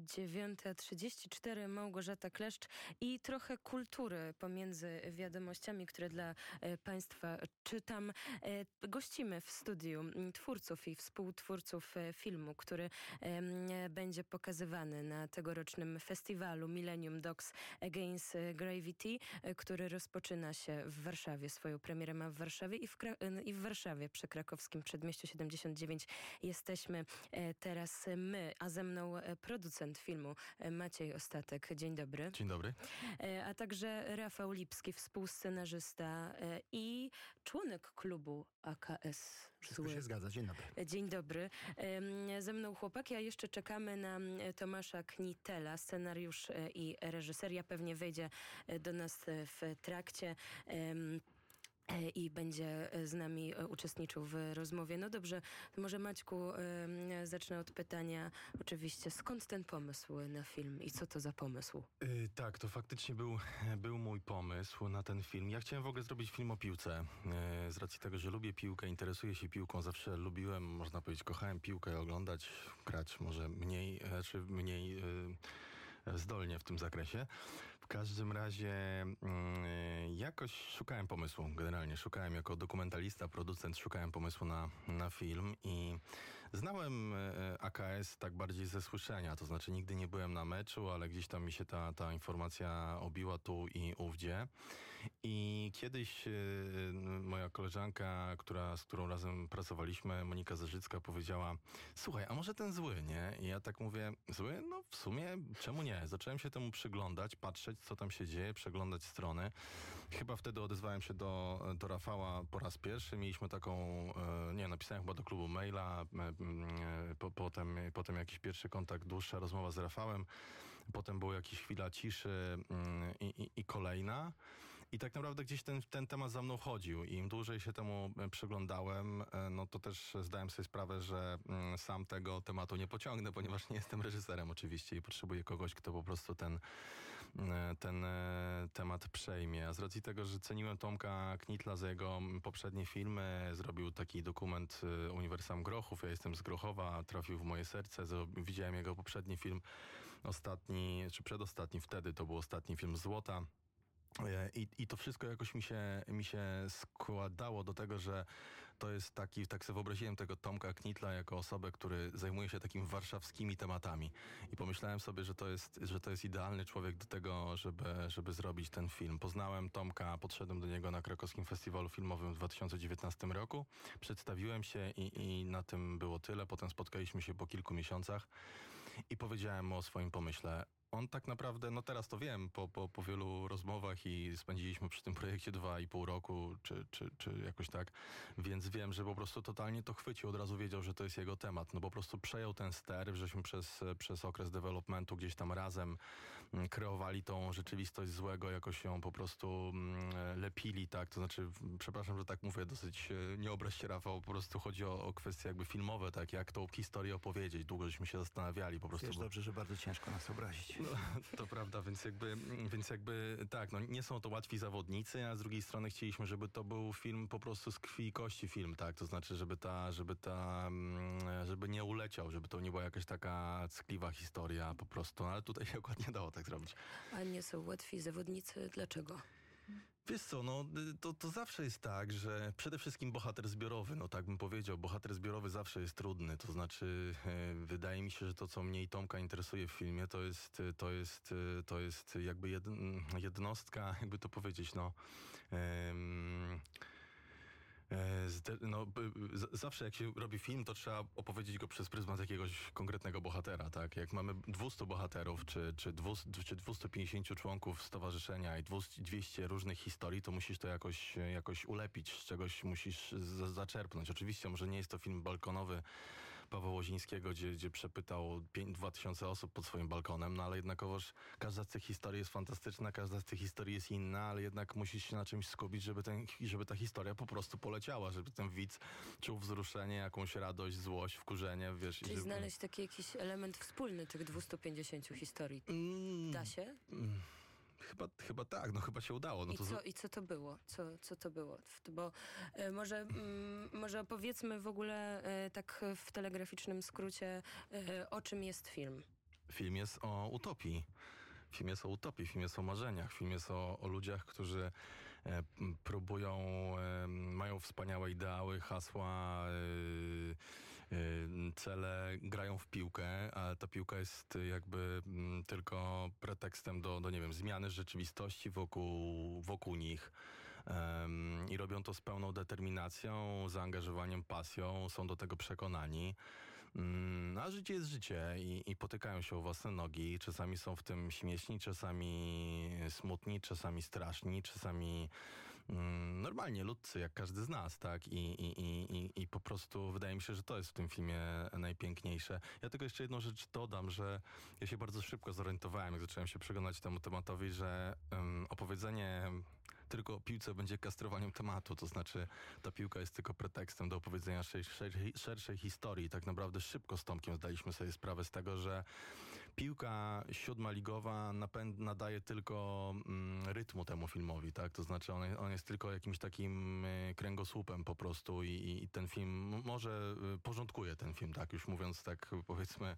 9.34 Małgorzata Kleszcz i trochę kultury pomiędzy wiadomościami, które dla e, Państwa czytam. E, gościmy w studiu twórców i współtwórców e, filmu, który będzie pokazywany na tegorocznym festiwalu Millennium Dogs Against Gravity, który rozpoczyna się w Warszawie. Swoją premierę ma w Warszawie i w, i w Warszawie przy krakowskim przedmieściu 79 jesteśmy teraz my, a ze mną producent filmu Maciej Ostatek. Dzień dobry. Dzień dobry. E, a także Rafał Lipski, współscenarzysta e, i członek klubu AKS. Wszystko Zły. się zgadza. Dzień dobry. E, dzień dobry. Ze mną chłopaki, a jeszcze czekamy na Tomasza Knitela, scenariusz i reżyseria. Pewnie wejdzie do nas w trakcie. E, i będzie e, z nami e, uczestniczył w rozmowie. No dobrze, może Maćku, zacznę od pytania oczywiście, skąd ten pomysł na film i co to za pomysł? Yy, tak, to faktycznie był, był mój pomysł na ten film. Ja chciałem w ogóle zrobić film o piłce. Yy, z racji tego, że lubię piłkę, interesuję się piłką, zawsze lubiłem, można powiedzieć, kochałem piłkę oglądać, grać może mniej, czy znaczy mniej yy, zdolnie w tym zakresie. W każdym razie yy, jakoś szukałem pomysłu generalnie generalnie szukałem jako dokumentalista, producent, szukałem pomysłu na, na film i znałem e, AKS tak bardziej ze słyszenia, to znaczy nigdy nie byłem na meczu, ale gdzieś tam mi się ta, ta informacja obiła tu i ówdzie. I kiedyś e, moja koleżanka, która, z którą razem pracowaliśmy, Monika Zarzycka, powiedziała: Słuchaj, a może ten zły, nie? I ja tak mówię: Zły? No w sumie, czemu nie? Zacząłem się temu przyglądać, patrzeć, co tam się dzieje, przeglądać strony. Chyba wtedy odezwałem się do, do Rafała po raz pierwszy. Mieliśmy taką, e, nie napisałem chyba do klubu maila, e, po, potem, potem jakiś pierwszy kontakt, dłuższa rozmowa z Rafałem, potem była jakaś chwila ciszy mm, i, i, i kolejna. I tak naprawdę gdzieś ten, ten temat za mną chodził im dłużej się temu przyglądałem, no to też zdałem sobie sprawę, że mm, sam tego tematu nie pociągnę, ponieważ nie jestem reżyserem oczywiście i potrzebuję kogoś, kto po prostu ten, ten temat przejmie. A z racji tego, że ceniłem Tomka Knit Hitla za jego poprzednie filmy. Zrobił taki dokument Uniwersam Grochów. Ja jestem z Grochowa, trafił w moje serce. Widziałem jego poprzedni film, ostatni, czy przedostatni wtedy, to był ostatni film Złota. E, I, I to wszystko jakoś mi się, mi się składało do tego, że to jest taki, tak sobie wyobraziłem tego Tomka Knitla jako osobę, który zajmuje się takimi warszawskimi tematami. I pomyślałem sobie, że to jest, że to jest idealny człowiek do tego, żeby, żeby zrobić ten film. Poznałem Tomka, podszedłem do niego na krakowskim festiwalu filmowym w 2019 roku. Przedstawiłem się i, i na tym było tyle. Potem spotkaliśmy się po kilku miesiącach i powiedziałem mu o swoim pomyśle on tak naprawdę, no teraz to wiem, po, po, po wielu rozmowach i spędziliśmy przy tym projekcie dwa i pół roku, czy, czy, czy jakoś tak, więc wiem, że po prostu totalnie to chwycił, od razu wiedział, że to jest jego temat, no po prostu przejął ten ster, żeśmy przez, przez okres developmentu gdzieś tam razem kreowali tą rzeczywistość złego, jakoś ją po prostu mm, lepili, tak, to znaczy, przepraszam, że tak mówię, dosyć e, nie obraź się Rafał, po prostu chodzi o, o kwestie jakby filmowe, tak, jak tą historię opowiedzieć, długo żeśmy się zastanawiali, po prostu. Wiesz bo... dobrze, że bardzo ciężko nas obrazić. No, to prawda, więc jakby, więc jakby tak, no nie są to łatwi zawodnicy, a z drugiej strony chcieliśmy, żeby to był film po prostu z krwi i kości film, tak, to znaczy, żeby ta, żeby ta, mm, żeby nie uleciał, żeby to nie była jakaś taka ckliwa historia po prostu, no, ale tutaj się akurat nie dało tak zrobić. A nie są łatwi zawodnicy, dlaczego? Wiesz co, no to, to zawsze jest tak, że przede wszystkim bohater zbiorowy, no tak bym powiedział, bohater zbiorowy zawsze jest trudny, to znaczy e, wydaje mi się, że to co mnie i Tomka interesuje w filmie, to jest, to jest, to jest jakby jednostka, jakby to powiedzieć, no... E, no, zawsze jak się robi film, to trzeba opowiedzieć go przez pryzmat jakiegoś konkretnego bohatera, tak? Jak mamy 200 bohaterów, czy, czy, 200, czy 250 członków stowarzyszenia i 200 różnych historii, to musisz to jakoś, jakoś ulepić, z czegoś musisz zaczerpnąć. Oczywiście może nie jest to film balkonowy Pawła Łozińskiego, gdzie, gdzie przepytał 2000 osób pod swoim balkonem, no ale jednakowoż każda z tych historii jest fantastyczna, każda z tych historii jest inna, ale jednak musisz się na czymś skupić, żeby, ten, żeby ta historia po prostu poleciała ciała, żeby ten widz czuł wzruszenie, jakąś radość, złość, wkurzenie, wiesz. Czyli żeby... znaleźć taki jakiś element wspólny tych 250 historii. Mm. Da się? Mm. Chyba, chyba tak, no chyba się udało. No I, to... co, I co to było? Co, co to było? Bo e, może, mm, może opowiedzmy w ogóle e, tak w telegraficznym skrócie, e, o czym jest film. film jest o utopii. Film jest o utopii, film jest o marzeniach, film jest o, o ludziach, którzy e, próbują, e, mają wspaniałe ideały, hasła, e, cele, grają w piłkę, ale ta piłka jest jakby m, tylko pretekstem do, do, nie wiem, zmiany rzeczywistości wokół, wokół nich. I robią to z pełną determinacją, zaangażowaniem, pasją, są do tego przekonani. Mm, a życie jest życie i, i potykają się o własne nogi. Czasami są w tym śmieszni, czasami smutni, czasami straszni, czasami mm, normalnie ludcy, jak każdy z nas, tak? I, i, i, i, po prostu wydaje mi się, że to jest w tym filmie najpiękniejsze. Ja tylko jeszcze jedną rzecz dodam, że ja się bardzo szybko zorientowałem, jak zacząłem się przeglądać temu tematowi, że um, opowiedzenie tylko o piłce będzie kastrowaniem tematu, to znaczy ta piłka jest tylko pretekstem do opowiedzenia szerszej, szerszej historii. Tak naprawdę szybko z Tomkiem zdaliśmy sobie sprawę z tego, że piłka siódma ligowa napęd, nadaje tylko mm, rytmu temu filmowi, tak? To znaczy on, on jest tylko jakimś takim y, kręgosłupem po prostu i, i ten film może y, porządkuje ten film, tak? Już mówiąc tak powiedzmy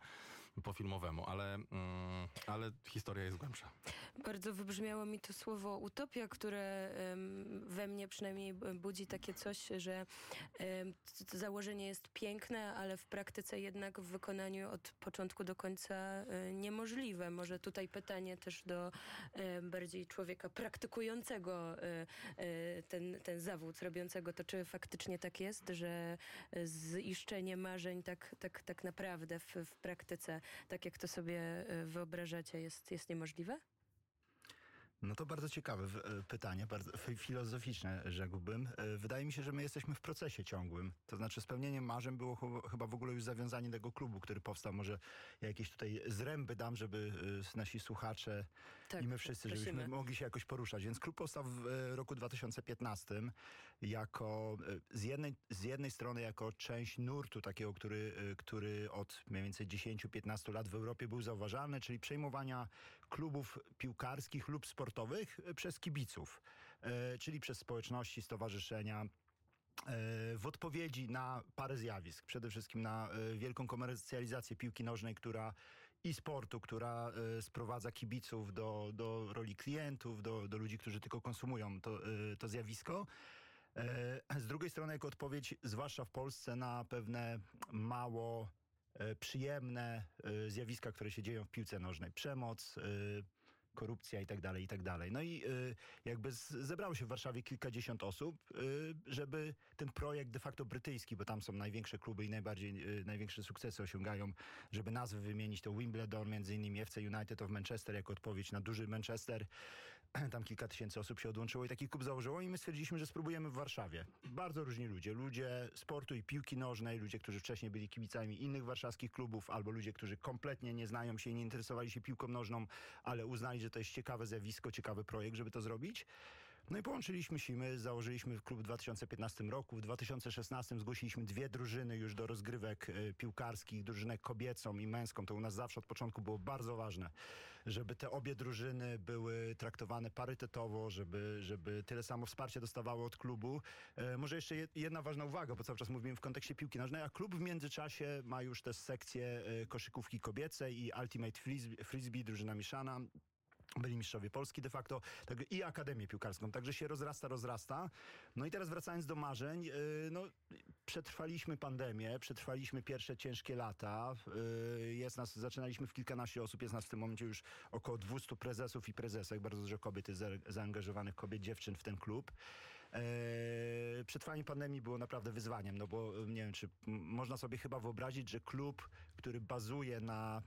po filmowemu, ale, mm, ale historia jest głębsza. Bardzo wybrzmiało mi to słowo utopia, które we mnie przynajmniej budzi takie coś, że założenie jest piękne, ale w praktyce jednak w wykonaniu od początku do końca e, niemożliwe. Może tutaj pytanie też do e, bardziej człowieka praktykującego e, ten, ten zawód, robiącego to, czy faktycznie tak jest, że ziszczenie marzeń tak, tak, tak naprawdę w, w praktyce, tak jak to sobie e, wyobrażacie, jest, jest niemożliwe? No to bardzo ciekawe e, pytanie, bardzo fi- filozoficzne rzekłbym. E, Wydaje mi się, że my jesteśmy w procesie ciągłym. To znaczy spełnieniem marzeń było ch- chyba w ogóle już zawiązanie tego klubu, który powstał. Może ja jakieś tutaj zręby dam, żeby nasi słuchacze Tak, i my wszyscy, żebyśmy prosimy. mogli się jakoś poruszać. Więc klub powstał w e, roku 2015 jako e, z jednej, z jednej strony jako część nurtu takiego, który, e, który od mniej więcej 10-15 lat w Europie był zauważalny, czyli przejmowania klubów piłkarskich lub sportowych przez kibiców, czyli przez społeczności, stowarzyszenia, w odpowiedzi na parę zjawisk. Przede wszystkim na wielką komercjalizację piłki nożnej, która i sportu, która e, sprowadza kibiców do, do roli klientów, do, do ludzi, którzy tylko konsumują to, e, to zjawisko. E, Z drugiej strony, jako odpowiedź, zwłaszcza w Polsce, na pewne mało e, przyjemne e, zjawiska, które się dzieją w piłce nożnej. Przemoc, korupcja i tak dalej, i tak dalej. No i y, jakby zebrało się w Warszawie kilkadziesiąt osób, y, żeby ten projekt de facto brytyjski, bo tam są największe kluby i najbardziej, y, największe sukcesy osiągają, żeby nazwy wymienić, to Wimbledon, między innymi FC United of Manchester jako odpowiedź na duży Manchester. Tam kilka tysięcy osób się odłączyło i taki klub założyło i my stwierdziliśmy, że spróbujemy w Warszawie. Bardzo różni ludzie. Ludzie sportu i piłki nożnej, ludzie, którzy wcześniej byli kibicami innych warszawskich klubów, albo ludzie, którzy kompletnie nie znają się i nie interesowali się piłką nożną, ale uznali, że to jest ciekawe zjawisko, ciekawy projekt, żeby to zrobić. No i połączyliśmy siły, założyliśmy klub w 2015 roku. W 2016 zgłosiliśmy dwie drużyny już do rozgrywek e, piłkarskich, drużynę kobiecą i męską. To u nas zawsze od początku było bardzo ważne, żeby te obie drużyny były traktowane parytetowo, żeby, żeby tyle samo wsparcie dostawały od klubu. E, może jeszcze jed- jedna ważna uwaga, bo cały czas mówimy w kontekście piłki nożnej, a klub w międzyczasie ma już też sekcję e, koszykówki kobiecej i Ultimate Frisbee, frisbee drużyna mieszana byli mistrzowie Polski de facto tak, i Akademię Piłkarską, także się rozrasta, rozrasta. No i teraz wracając do marzeń, yy, no przetrwaliśmy pandemię, przetrwaliśmy pierwsze ciężkie lata, yy, jest nas, zaczynaliśmy w kilkanaście osób, jest nas w tym momencie już około 200 prezesów i prezesek, bardzo dużo kobiet zaangażowanych, kobiet, dziewczyn w ten klub. Eee, Przetrwanie pandemii było naprawdę wyzwaniem, no bo e, nie wiem, czy można sobie chyba wyobrazić, że klub, który bazuje na,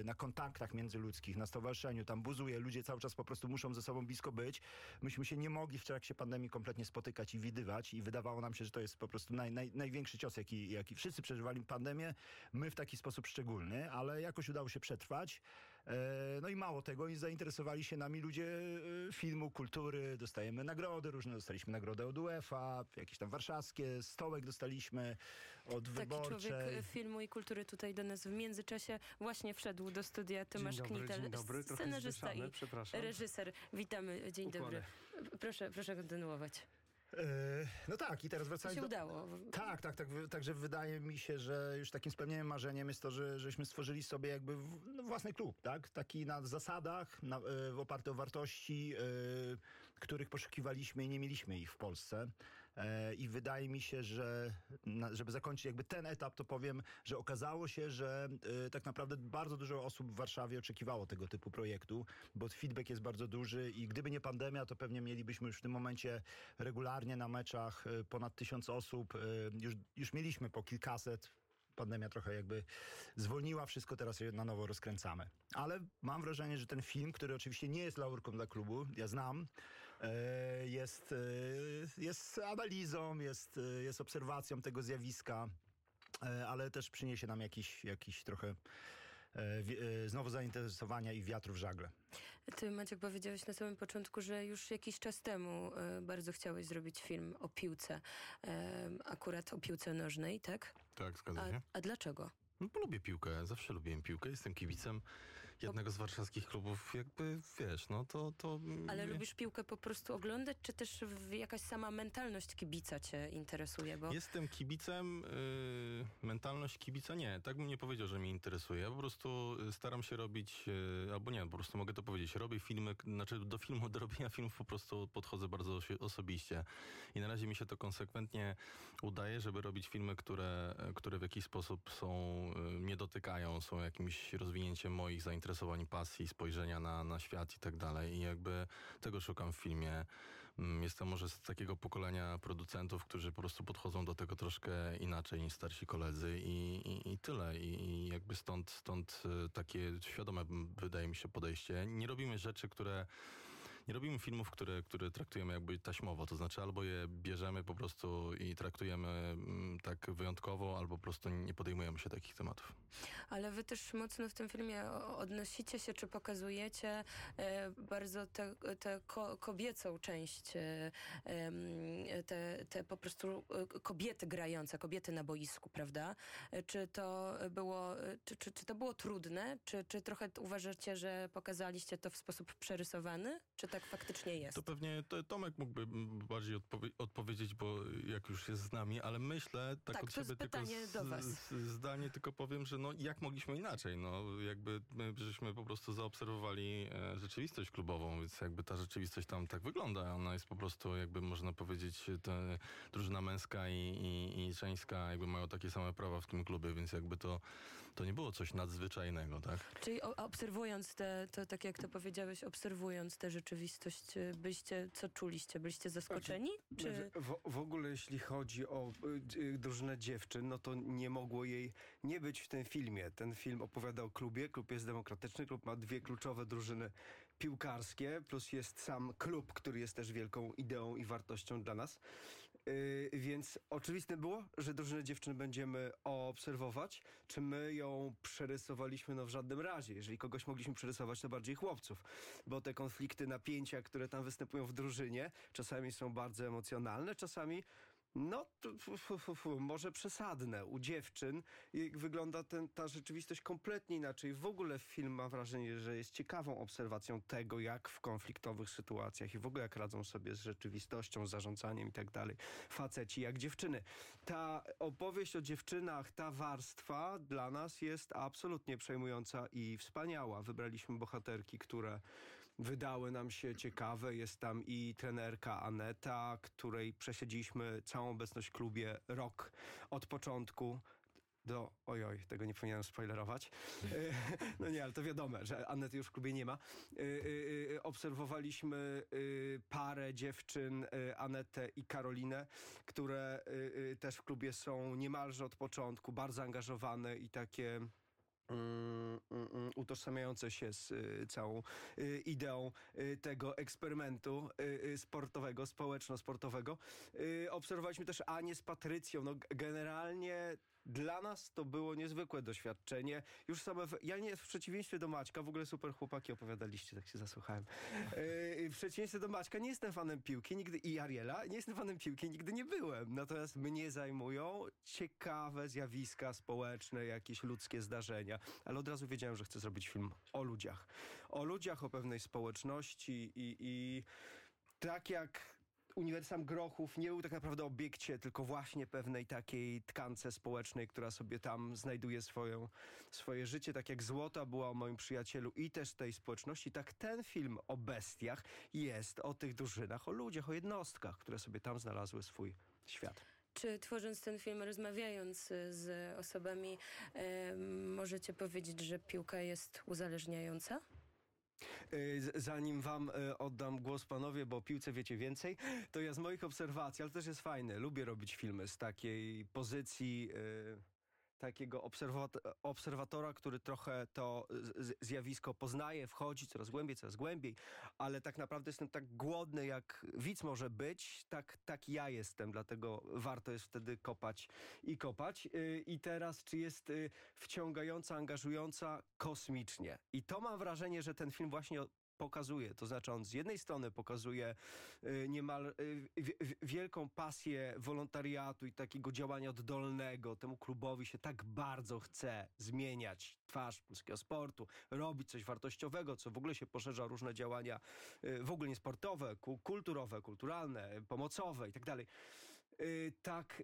e, na kontaktach międzyludzkich, na stowarzyszeniu, tam buzuje, ludzie cały czas po prostu muszą ze sobą blisko być. Myśmy się nie mogli w trakcie pandemii kompletnie spotykać i widywać i wydawało nam się, że to jest po prostu naj, naj, największy cios, jaki, jaki wszyscy przeżywali pandemię, my w taki sposób szczególny, ale jakoś udało się przetrwać. E, No i mało tego, i zainteresowali się nami ludzie e, filmu, kultury, dostajemy nagrody różne, dostaliśmy nagrodę od UEFA, jakieś tam warszawskie, stołek dostaliśmy od Taki Wyborczej. człowiek e, filmu i kultury tutaj do nas w międzyczasie właśnie wszedł do studia Tomasz dzień dobry, Knitel, dzień dobry. Scenarzysta i przepraszam. reżyser. Witamy, dzień dobry. Proszę, proszę kontynuować. E, no tak, i teraz To wracając się do... udało. Tak, tak, tak. Także wydaje mi się, że już takim spełnieniem marzeniem jest to, że żeśmy stworzyli sobie jakby no, własny klub, tak? Taki na zasadach, na, e, oparty o wartości, e, których poszukiwaliśmy i nie mieliśmy ich w Polsce. I wydaje mi się, że żeby zakończyć jakby ten etap, to powiem, że okazało się, że e, tak naprawdę bardzo dużo osób w Warszawie oczekiwało tego typu projektu, bo feedback jest bardzo duży i gdyby nie pandemia, to pewnie mielibyśmy już w tym momencie regularnie na meczach e, ponad tysiąc osób. E, Już, już mieliśmy po kilkaset. Pandemia trochę jakby zwolniła wszystko, teraz się na nowo rozkręcamy. Ale mam wrażenie, że ten film, który oczywiście nie jest laurką dla klubu, ja znam, jest, e, jest analizą, jest, e, jest obserwacją tego zjawiska, e, ale też przyniesie nam jakiś, jakiś trochę e, e, znowu zainteresowania i wiatru w żagle. Ty, Maciek, powiedziałeś na samym początku, że już jakiś czas temu e, bardzo chciałeś zrobić film o piłce, e, akurat o piłce nożnej, tak? Tak, zgadza A, się. a dlaczego? No bo lubię piłkę, zawsze lubiłem piłkę, jestem kibicem jednego z warszawskich klubów, jakby wiesz, no to... to Ale mnie- lubisz piłkę po prostu oglądać, czy też jakaś sama mentalność kibica cię interesuje? Bo Jestem kibicem, y, mentalność kibica nie, tak bym nie powiedział, że mnie interesuje. Ja po prostu y, staram się robić, y, albo nie, po prostu mogę to powiedzieć, robię filmy, znaczy do filmu, do robienia filmów po prostu podchodzę bardzo osobiście. I na razie mi się to konsekwentnie udaje, żeby robić filmy, które, które w jakiś sposób są, mnie dotykają, są jakimś rozwinięciem moich zainteresowań, pasji, spojrzenia na, na świat i tak dalej. I jakby tego szukam w filmie. Mm, Jestem może z takiego pokolenia producentów, którzy po prostu podchodzą do tego troszkę inaczej niż starsi koledzy i, i, i tyle. I, I jakby stąd, stąd y, takie świadome, wydaje mi się, podejście. Nie robimy rzeczy, które... Nie robimy filmów, które, które traktujemy jakby taśmowo, to znaczy albo je bierzemy po prostu i traktujemy mm, tak wyjątkowo, albo po prostu nie podejmujemy się takich tematów. Ale wy też mocno w tym filmie odnosicie się, czy pokazujecie e, bardzo tę kobiecą część, e, te, te po prostu e, kobiety grające, kobiety na boisku, prawda? Czy to było, czy, czy, czy to było trudne? Czy, czy trochę uważacie, że pokazaliście to w sposób przerysowany? Czy tak faktycznie jest? To pewnie to Tomek mógłby bardziej odpowie- odpowiedzieć, bo jak już jest z nami, ale myślę tak, Tak, od to jest siebie tylko z, zdanie tylko powiem, że no jak mogliśmy inaczej, no jakby my żeśmy po prostu zaobserwowali e, rzeczywistość klubową, więc jakby ta rzeczywistość tam tak wygląda, ona jest po prostu jakby można powiedzieć te, drużyna męska i, i, i żeńska jakby mają takie same prawa w tym klubie, więc jakby to, to nie było coś nadzwyczajnego, tak? Czyli obserwując te, to tak jak to powiedziałeś, obserwując tę rzeczywistość, y, byście, co czuliście? Byliście zaskoczeni? Czy... Znaczy, W, w ogóle jeśli chodzi o y, drużynę dziewczyn, no to nie mogło jej nie być w tym filmie. Ten film opowiada o klubie, klub jest demokratyczny, klub ma dwie kluczowe drużyny piłkarskie, plus jest sam klub, który jest też wielką ideą i wartością dla nas. Y, więc oczywiste było, że drużynę dziewczyn będziemy obserwować. Czy my ją przerysowaliśmy? No w żadnym razie. Jeżeli kogoś mogliśmy przerysować, to bardziej chłopców. Bo te konflikty, napięcia, które tam występują w drużynie, czasami są bardzo emocjonalne, czasami no, to, może przesadne. U dziewczyn wygląda ten, ta rzeczywistość kompletnie inaczej. W ogóle film ma wrażenie, że jest ciekawą obserwacją tego, jak w konfliktowych sytuacjach i w ogóle jak radzą sobie z rzeczywistością, zarządzaniem i tak dalej. Faceci jak dziewczyny. Ta opowieść o dziewczynach, ta warstwa dla nas jest absolutnie przejmująca i wspaniała. Wybraliśmy bohaterki, które wydały nam się ciekawe. Jest tam i trenerka Aneta, której przesiedzieliśmy całą obecność w klubie rok od początku do... Ojoj, tego nie powinienem spoilerować. No nie, ale to wiadome, że Anety już w klubie nie ma. E, e, e, Obserwowaliśmy parę dziewczyn, Anetę i Karolinę, które też w klubie są niemalże od początku, bardzo zaangażowane i takie utożsamiające się z y, całą y, ideą y, tego eksperymentu sportowego, społeczno-sportowego. Obserwowaliśmy też Anię z Patrycją. No, generalnie dla nas to było niezwykłe doświadczenie. Już same, w, ja nie, w przeciwieństwie do Maćka, w ogóle super chłopaki opowiadaliście, tak się zasłuchałem. Yy, w przeciwieństwie do Maćka nie jestem fanem piłki nigdy i Ariela, nie jestem fanem piłki, nigdy nie byłem. Natomiast mnie zajmują ciekawe zjawiska społeczne, jakieś ludzkie zdarzenia. Ale od razu wiedziałem, że chcę zrobić film o ludziach. O ludziach, o pewnej społeczności i, i tak jak Uniwersam Grochów nie był tak naprawdę obiekcie, tylko właśnie pewnej takiej tkance społecznej, która sobie tam znajduje swoją, swoje życie. Tak jak Złota była o moim przyjacielu i też tej społeczności, tak ten film o bestiach jest o tych drużynach, o ludziach, o jednostkach, które sobie tam znalazły swój świat. Czy tworząc ten film, rozmawiając y, z osobami, e, możecie powiedzieć, że piłka jest uzależniająca? Y, Zanim wam y, oddam głos panowie, bo o piłce wiecie więcej, to ja z moich obserwacji, ale też jest fajne, lubię robić filmy z takiej pozycji y, takiego obserwat obserwatora, który trochę to zjawisko poznaje, wchodzi coraz głębiej, coraz głębiej, ale tak naprawdę jestem tak głodny, jak widz może być, tak, tak ja jestem, dlatego warto jest wtedy kopać i kopać. Y, I teraz, czy jest y, wciągająca, angażująca? Kosmicznie. I to mam wrażenie, że ten film właśnie pokazuje. To znaczy on z jednej strony pokazuje y, niemal y, wi- wi- wielką pasję wolontariatu i takiego działania oddolnego. Temu klubowi się tak bardzo chce zmieniać twarz polskiego sportu, robić coś wartościowego, co w ogóle się poszerza różne działania y, w ogóle niesportowe, ku- kulturowe, kulturalne, pomocowe i tak dalej. Tak,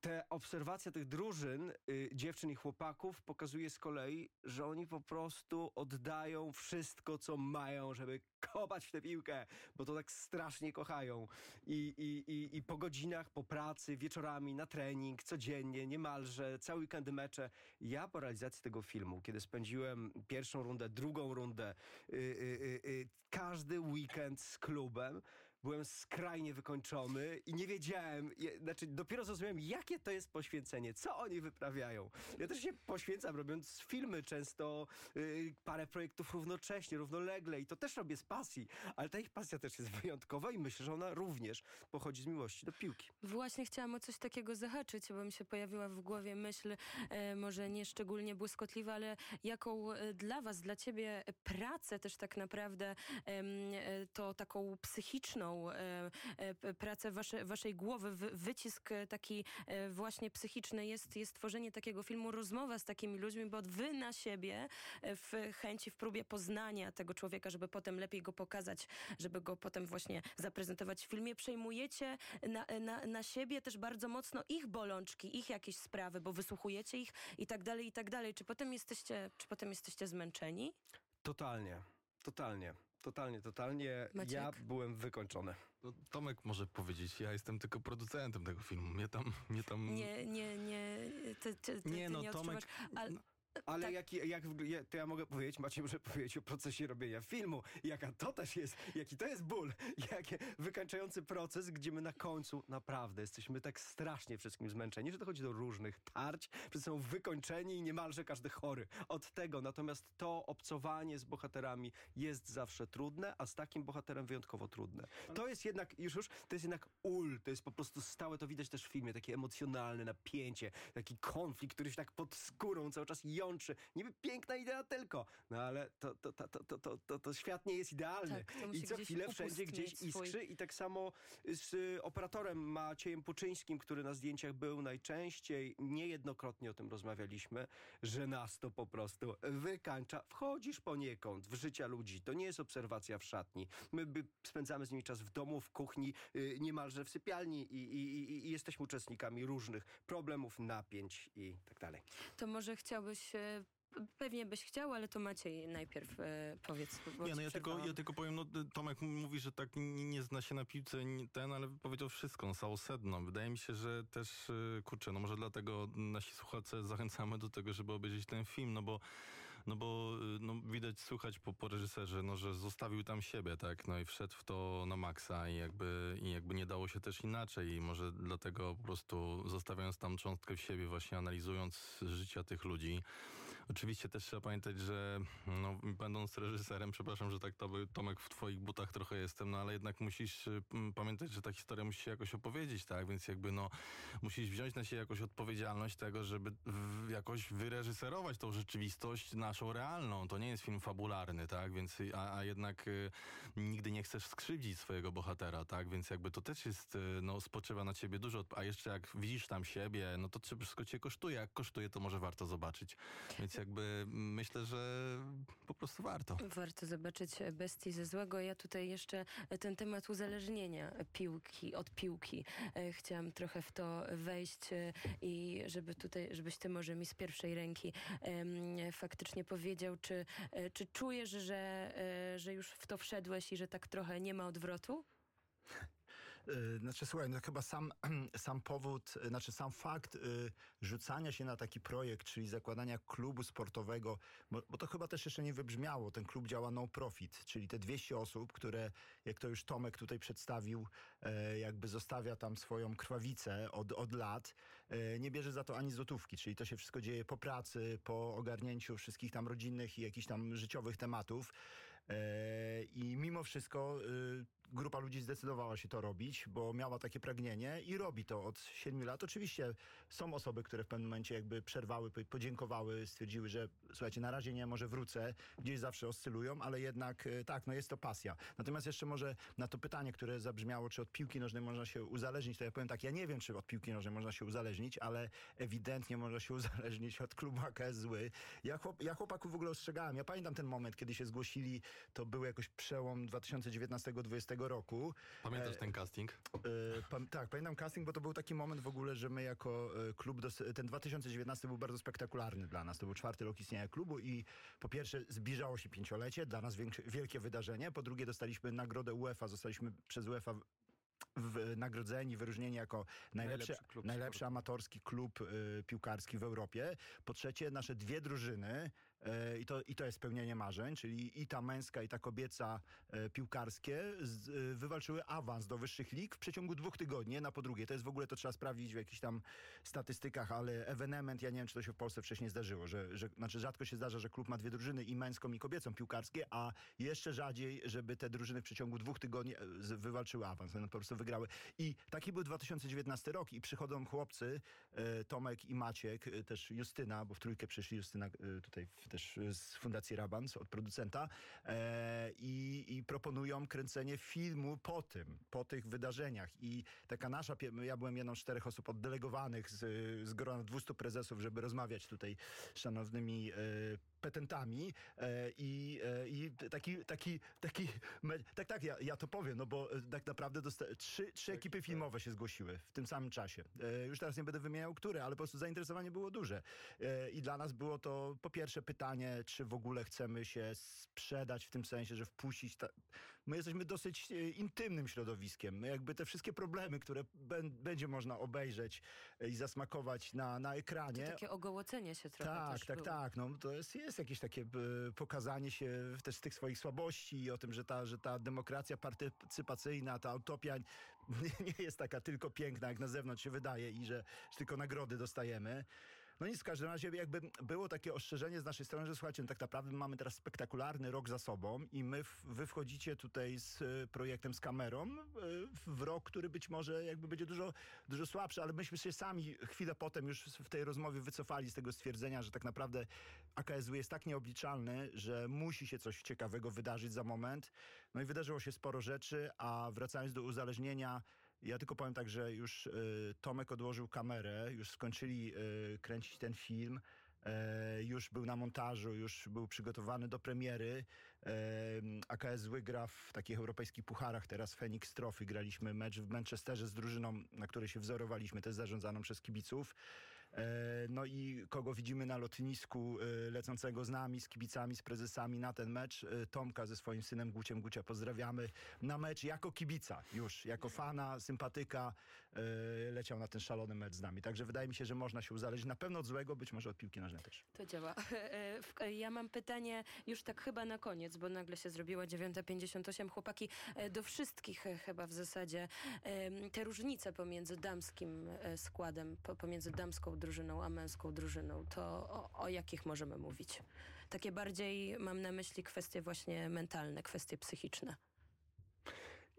te obserwacja tych drużyn, y, dziewczyn i chłopaków pokazuje z kolei, że oni po prostu oddają wszystko, co mają, żeby kopać w tę piłkę, bo to tak strasznie kochają. I, i, i, i po godzinach, po pracy, wieczorami, na trening, codziennie, niemalże, cały weekendy mecze. Ja po realizacji tego filmu, kiedy spędziłem pierwszą rundę, drugą rundę, y, y, y, y, każdy weekend z klubem, byłem skrajnie wykończony i nie wiedziałem, je, znaczy dopiero zrozumiałem, jakie to jest poświęcenie, co oni wyprawiają. Ja też się poświęcam, robiąc filmy, często y, parę projektów równocześnie, równolegle i to też robię z pasji, ale ta ich pasja też jest wyjątkowa i myślę, że ona również pochodzi z miłości do piłki. Właśnie chciałam o coś takiego zahaczyć, bo mi się pojawiła w głowie myśl, e, może nie szczególnie błyskotliwa, ale jaką e, dla was, dla ciebie pracę też tak naprawdę, e, to taką psychiczną e, e, pracę wasze, waszej głowy, wy, wycisk taki e, właśnie psychiczny jest, jest tworzenie takiego filmu, rozmowa z takimi ludźmi, bo wy na siebie w chęci, w próbie poznania tego człowieka, żeby potem lepiej go pokazać, żeby go potem właśnie zaprezentować w filmie, przejmujecie na, na, na siebie też bardzo mocno ich bolączki, ich jakieś sprawy, bo wysłuchujecie ich i tak dalej, i tak dalej. Czy potem jesteście, czy potem jesteście zmęczeni? Totalnie, totalnie. Totalnie, totalnie. Maciek? Ja byłem wykończony. No, Tomek może powiedzieć, ja jestem tylko producentem tego filmu. Mnie tam, mnie tam... Nie, nie, nie, ty, ty, ty, Nie, ty no, nie Tomek- ale, Ale Tak. jak, jak, to ja mogę powiedzieć, Maciej może powiedzieć o procesie robienia filmu, jaka to też jest, jaki to jest ból, jaki wykańczający proces, gdzie my na końcu naprawdę jesteśmy tak strasznie wszystkim zmęczeni, że dochodzi do różnych tarć, że są wykończeni i niemalże każdy chory od tego. Natomiast to obcowanie z bohaterami jest zawsze trudne, a z takim bohaterem wyjątkowo trudne. To jest jednak, już już, to jest jednak ul, to jest po prostu stałe, to widać też w filmie, takie emocjonalne napięcie, taki konflikt, który się tak pod skórą cały czas jątrzy. Niby piękna idea tylko, no ale to, to, to, to, to, to, to, świat nie jest idealny. Tak, I co chwilę wszędzie gdzieś mieć swój. iskrzy i tak samo z y, operatorem Maciejem Puczyńskim, który na zdjęciach był najczęściej, niejednokrotnie o tym rozmawialiśmy, że nas to po prostu wykańcza. Wchodzisz poniekąd w życia ludzi, to nie jest obserwacja w szatni. My spędzamy z nimi czas w domu, w kuchni, y, niemalże w sypialni i, i, i, jesteśmy uczestnikami różnych problemów, napięć i tak dalej. to może chciałbyś, e, pewnie byś chciał, ale to Maciej najpierw e, powiedz. Nie, no ja tylko, ja tylko powiem, no Tomek mówi, że tak nie, zna się na piłce ten, ale powiedział wszystko, no całe sedno. Wydaje mi się, że też, y, kurczę, no może dlatego nasi słuchacze zachęcamy do tego, żeby obejrzeć ten film, no bo no bo y, no, widać, słychać po, po reżyserze, no, że zostawił tam siebie, tak, no i wszedł w to na maksa i jakby, i jakby nie dało się też inaczej. I może dlatego po prostu zostawiając tam cząstkę w siebie, właśnie analizując życia tych ludzi, Oczywiście też trzeba pamiętać, że no, będąc reżyserem, przepraszam, że tak to by, Tomek w twoich butach trochę jestem, no ale jednak musisz y, m, pamiętać, że ta historia musi się jakoś opowiedzieć, tak? Więc jakby no musisz wziąć na siebie jakąś odpowiedzialność tego, żeby w, jakoś wyreżyserować tą rzeczywistość naszą realną. To nie jest film fabularny, tak? Więc a, a jednak y, nigdy nie chcesz skrzywdzić swojego bohatera, tak? Więc jakby to też jest, y, no spoczywa na ciebie dużo, a jeszcze jak widzisz tam siebie, no to wszystko cię kosztuje. Jak kosztuje, to może warto zobaczyć. Więc jakby myślę, że po prostu warto. Warto zobaczyć bestii ze złego. Ja tutaj jeszcze ten temat uzależnienia piłki od piłki. E, Chciałam trochę w to wejść e, i żeby tutaj, żebyś ty może mi z pierwszej ręki faktycznie powiedział, czy, e, czy czujesz, że, że już w to wszedłeś i że tak trochę nie ma odwrotu? Y, Znaczy, słuchaj, no chyba sam, sam powód, y, znaczy sam fakt y, rzucania się na taki projekt, czyli zakładania klubu sportowego, bo, bo to chyba też jeszcze nie wybrzmiało, ten klub działa no profit, czyli te 200 osób, które, jak to już Tomek tutaj przedstawił, e, jakby zostawia tam swoją krwawicę od, od lat, e, nie bierze za to ani złotówki, czyli to się wszystko dzieje po pracy, po ogarnięciu wszystkich tam rodzinnych i jakichś tam życiowych tematów. E, I mimo wszystko grupa ludzi zdecydowała się to robić, bo miała takie pragnienie i robi to od siedmiu lat. Oczywiście są osoby, które w pewnym momencie jakby przerwały, po- podziękowały, stwierdziły, że słuchajcie, na razie nie, może wrócę, gdzieś zawsze oscylują, ale jednak e, tak, no jest to pasja. Natomiast jeszcze może na to pytanie, które zabrzmiało, czy od piłki nożnej można się uzależnić, to ja powiem tak, ja nie wiem, czy od piłki nożnej można się uzależnić, ale ewidentnie można się uzależnić od klubu AKS Zły. Ja, chłop, ja chłopaków w ogóle ostrzegałem. Ja pamiętam ten moment, kiedy się zgłosili, to był jakoś przełom 2019-2020 roku. Pamiętasz E, ten casting? E, pam, tak, pamiętam casting, bo to był taki moment w ogóle, że my jako e, klub, ten 2019 był bardzo spektakularny dla nas. To był czwarty rok istnienia klubu i po pierwsze zbliżało się pięciolecie, dla nas wielkie wydarzenie. Po drugie dostaliśmy nagrodę UEFA, zostaliśmy przez UEFA w, nagrodzeni, wyróżnieni jako najlepszy, Najlepszy klub najlepszy amatorski klub y, piłkarski w Europie. Po trzecie, nasze dwie drużyny, i, to, i to jest spełnienie marzeń, czyli i ta męska, i ta kobieca y, piłkarskie, z, y, wywalczyły awans do wyższych lig w przeciągu dwóch tygodni, na po drugie. To jest w ogóle, to trzeba sprawdzić w jakichś tam statystykach, ale ewenement, ja nie wiem, czy to się w Polsce wcześniej zdarzyło, że, że znaczy rzadko się zdarza, że klub ma dwie drużyny, i męską, i kobiecą piłkarskie, a jeszcze rzadziej, żeby te drużyny w przeciągu dwóch tygodni e, wywalczyły awans. One po prostu wygrały. I taki był 2019 rok i przychodzą chłopcy, e, Tomek i Maciek, e, też Justyna, bo w trójkę przyszli Justyna e, tutaj w, też e, z Fundacji Rabans, od producenta e, i, i proponują kręcenie filmu po tym, po tych wydarzeniach i taka nasza, ja byłem jedną z czterech osób oddelegowanych z, z grona 200 prezesów, żeby rozmawiać tutaj z szanownymi e, petentami e, i, e, i taki, taki, taki, tak, tak, ja, ja to powiem, no bo e, tak naprawdę dosta- trzy, trzy ekipy filmowe się zgłosiły w tym samym czasie. Już teraz nie będę wymieniał, które, ale po prostu zainteresowanie było duże. I dla nas było to po pierwsze pytanie, czy w ogóle chcemy się sprzedać w tym sensie, że wpuścić. Ta... My jesteśmy dosyć e, intymnym środowiskiem. My jakby te wszystkie problemy, które bę- będzie można obejrzeć e, i zasmakować na, na To ekranie, takie ogołocenie się trochę tak, tak, było. tak. No, to jest, jest jakieś takie e, pokazanie się też tych swoich słabości i o tym, że ta, że ta demokracja partycypacyjna, ta utopia nie, nie jest taka tylko piękna, jak na zewnątrz się wydaje i że, że tylko nagrody dostajemy. No nic, w każdym razie jakby było takie ostrzeżenie z naszej strony, że słuchajcie, no tak naprawdę mamy teraz spektakularny rok za sobą i my, wy wchodzicie tutaj z e, projektem z kamerą e, w rok, który być może jakby będzie dużo, dużo słabszy, ale myśmy się sami chwilę potem już w tej rozmowie wycofali z tego stwierdzenia, że tak naprawdę AKSW jest tak nieobliczalny, że musi się coś ciekawego wydarzyć za moment. No i wydarzyło się sporo rzeczy, a wracając do uzależnienia, ja tylko powiem tak, że już y, Tomek odłożył kamerę, już skończyli y, kręcić ten film. E, już był na montażu, już był przygotowany do premiery. E, AKS gra w takich europejskich pucharach. Teraz Phoenix Trophy. Graliśmy mecz w Manchesterze z drużyną, na której się wzorowaliśmy, też zarządzaną przez kibiców. E, no i kogo widzimy na lotnisku e, lecącego z nami, z kibicami, z prezesami na ten mecz? E, Tomka ze swoim synem Guciem. Gucia pozdrawiamy. Na mecz jako kibica już, jako fana, sympatyka leciał na ten szalony mecz z nami. Także wydaje mi się, że można się uzależnić na pewno od złego, być może od piłki nożnej też. To działa. Ja mam pytanie już tak chyba na koniec, bo nagle się zrobiła 9.58. Chłopaki, do wszystkich chyba w zasadzie te różnice pomiędzy damskim składem, po- pomiędzy damską drużyną a męską drużyną, to o, o jakich możemy mówić? Takie bardziej mam na myśli kwestie właśnie mentalne, kwestie psychiczne.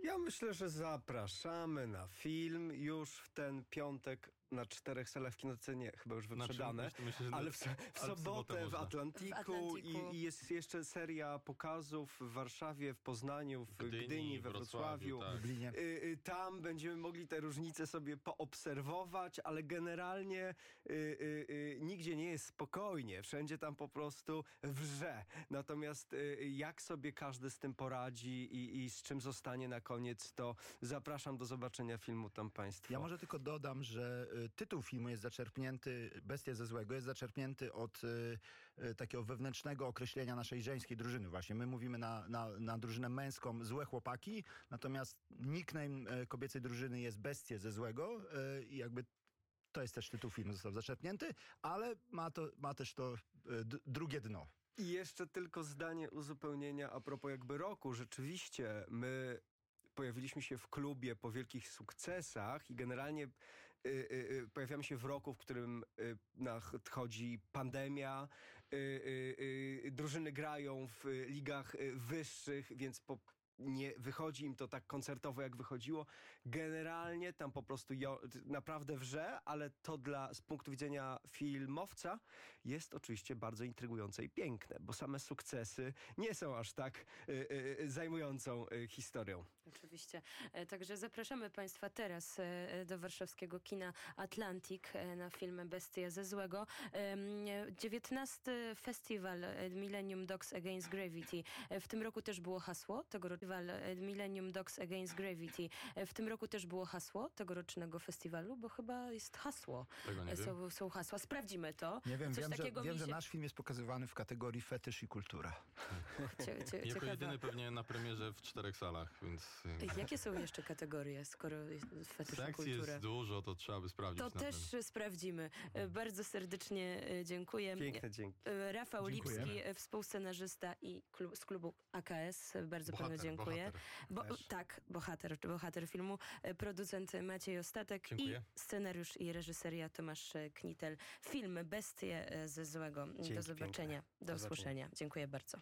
Ja myślę, że zapraszamy na film już w ten piątek na czterech salach w kinotece nie, chyba już wyprzedane. Znaczy, myślę, że Ale w, w ale w sobotę w. Atlantiku, W Atlantiku. I, i jest jeszcze seria pokazów w Warszawie, w Poznaniu, w Gdyni, we Wrocławiu. tak. W Lublinie. Y, y, Tam będziemy mogli te różnice sobie poobserwować, ale generalnie y, y, y, nigdzie nie jest spokojnie. Wszędzie tam po prostu wrze. Natomiast y, jak sobie każdy z tym poradzi i, i z czym zostanie na koniec, to zapraszam do zobaczenia filmu tam Państwo. Ja może tylko dodam, że tytuł filmu jest zaczerpnięty, Bestia ze złego, jest zaczerpnięty od y, y, takiego wewnętrznego określenia naszej żeńskiej drużyny właśnie. My mówimy na, na, na drużynę męską złe chłopaki, natomiast nickname y, kobiecej drużyny jest Bestie ze złego y, i jakby to jest też tytuł filmu, został zaczerpnięty, ale ma, to, ma też to d- drugie dno. I jeszcze tylko zdanie uzupełnienia a propos jakby roku. Rzeczywiście my pojawiliśmy się w klubie po wielkich sukcesach i generalnie pojawiamy się w roku, w którym y, nadchodzi pandemia, y, y, y, drużyny grają w y, ligach y, wyższych, więc po nie wychodzi im to tak koncertowo, jak wychodziło. Generalnie tam po prostu jo, naprawdę wrze, ale to dla, z punktu widzenia filmowca jest oczywiście bardzo intrygujące i piękne, bo same sukcesy nie są aż tak y, y, y, zajmującą y, historią. Oczywiście. E, Także zapraszamy Państwa teraz e, do warszawskiego kina Atlantic e, na film Bestia ze złego. Em, 19 festiwal e, Millennium Dogs Against Gravity. E, W tym roku też było hasło tegorocznego Millennium Dogs Against Gravity. E, W tym roku też było hasło tegorocznego festiwalu, bo chyba jest hasło. Tego nie E, wiem. Są, są hasła. Sprawdzimy to. Nie wiem, Coś wiem, że, takiego wiem mi że się- nasz film jest pokazywany w kategorii fetysz i kultura. Cie, cie, Jako jedyny pewnie na premierze w czterech salach, więc Jakie są jeszcze kategorie, skoro jest fetysz sekcji kulturę? jest dużo, to trzeba by sprawdzić. To też ten. sprawdzimy. E, Bardzo serdecznie e, dziękuję. Piękne dzięki. E, Rafał Dziękujemy. Lipski, współscenarzysta i klub, z klubu AKS. Bardzo panu Bohater, dziękuję. bohater. Bo, tak, bohater, bohater filmu, producent Maciej Ostatek Dziękuję. i scenariusz i reżyseria Tomasz Knitel. Film Bestie ze złego. Do Dzięki zobaczenia, piękne. do Do usłyszenia. Dziękuję bardzo.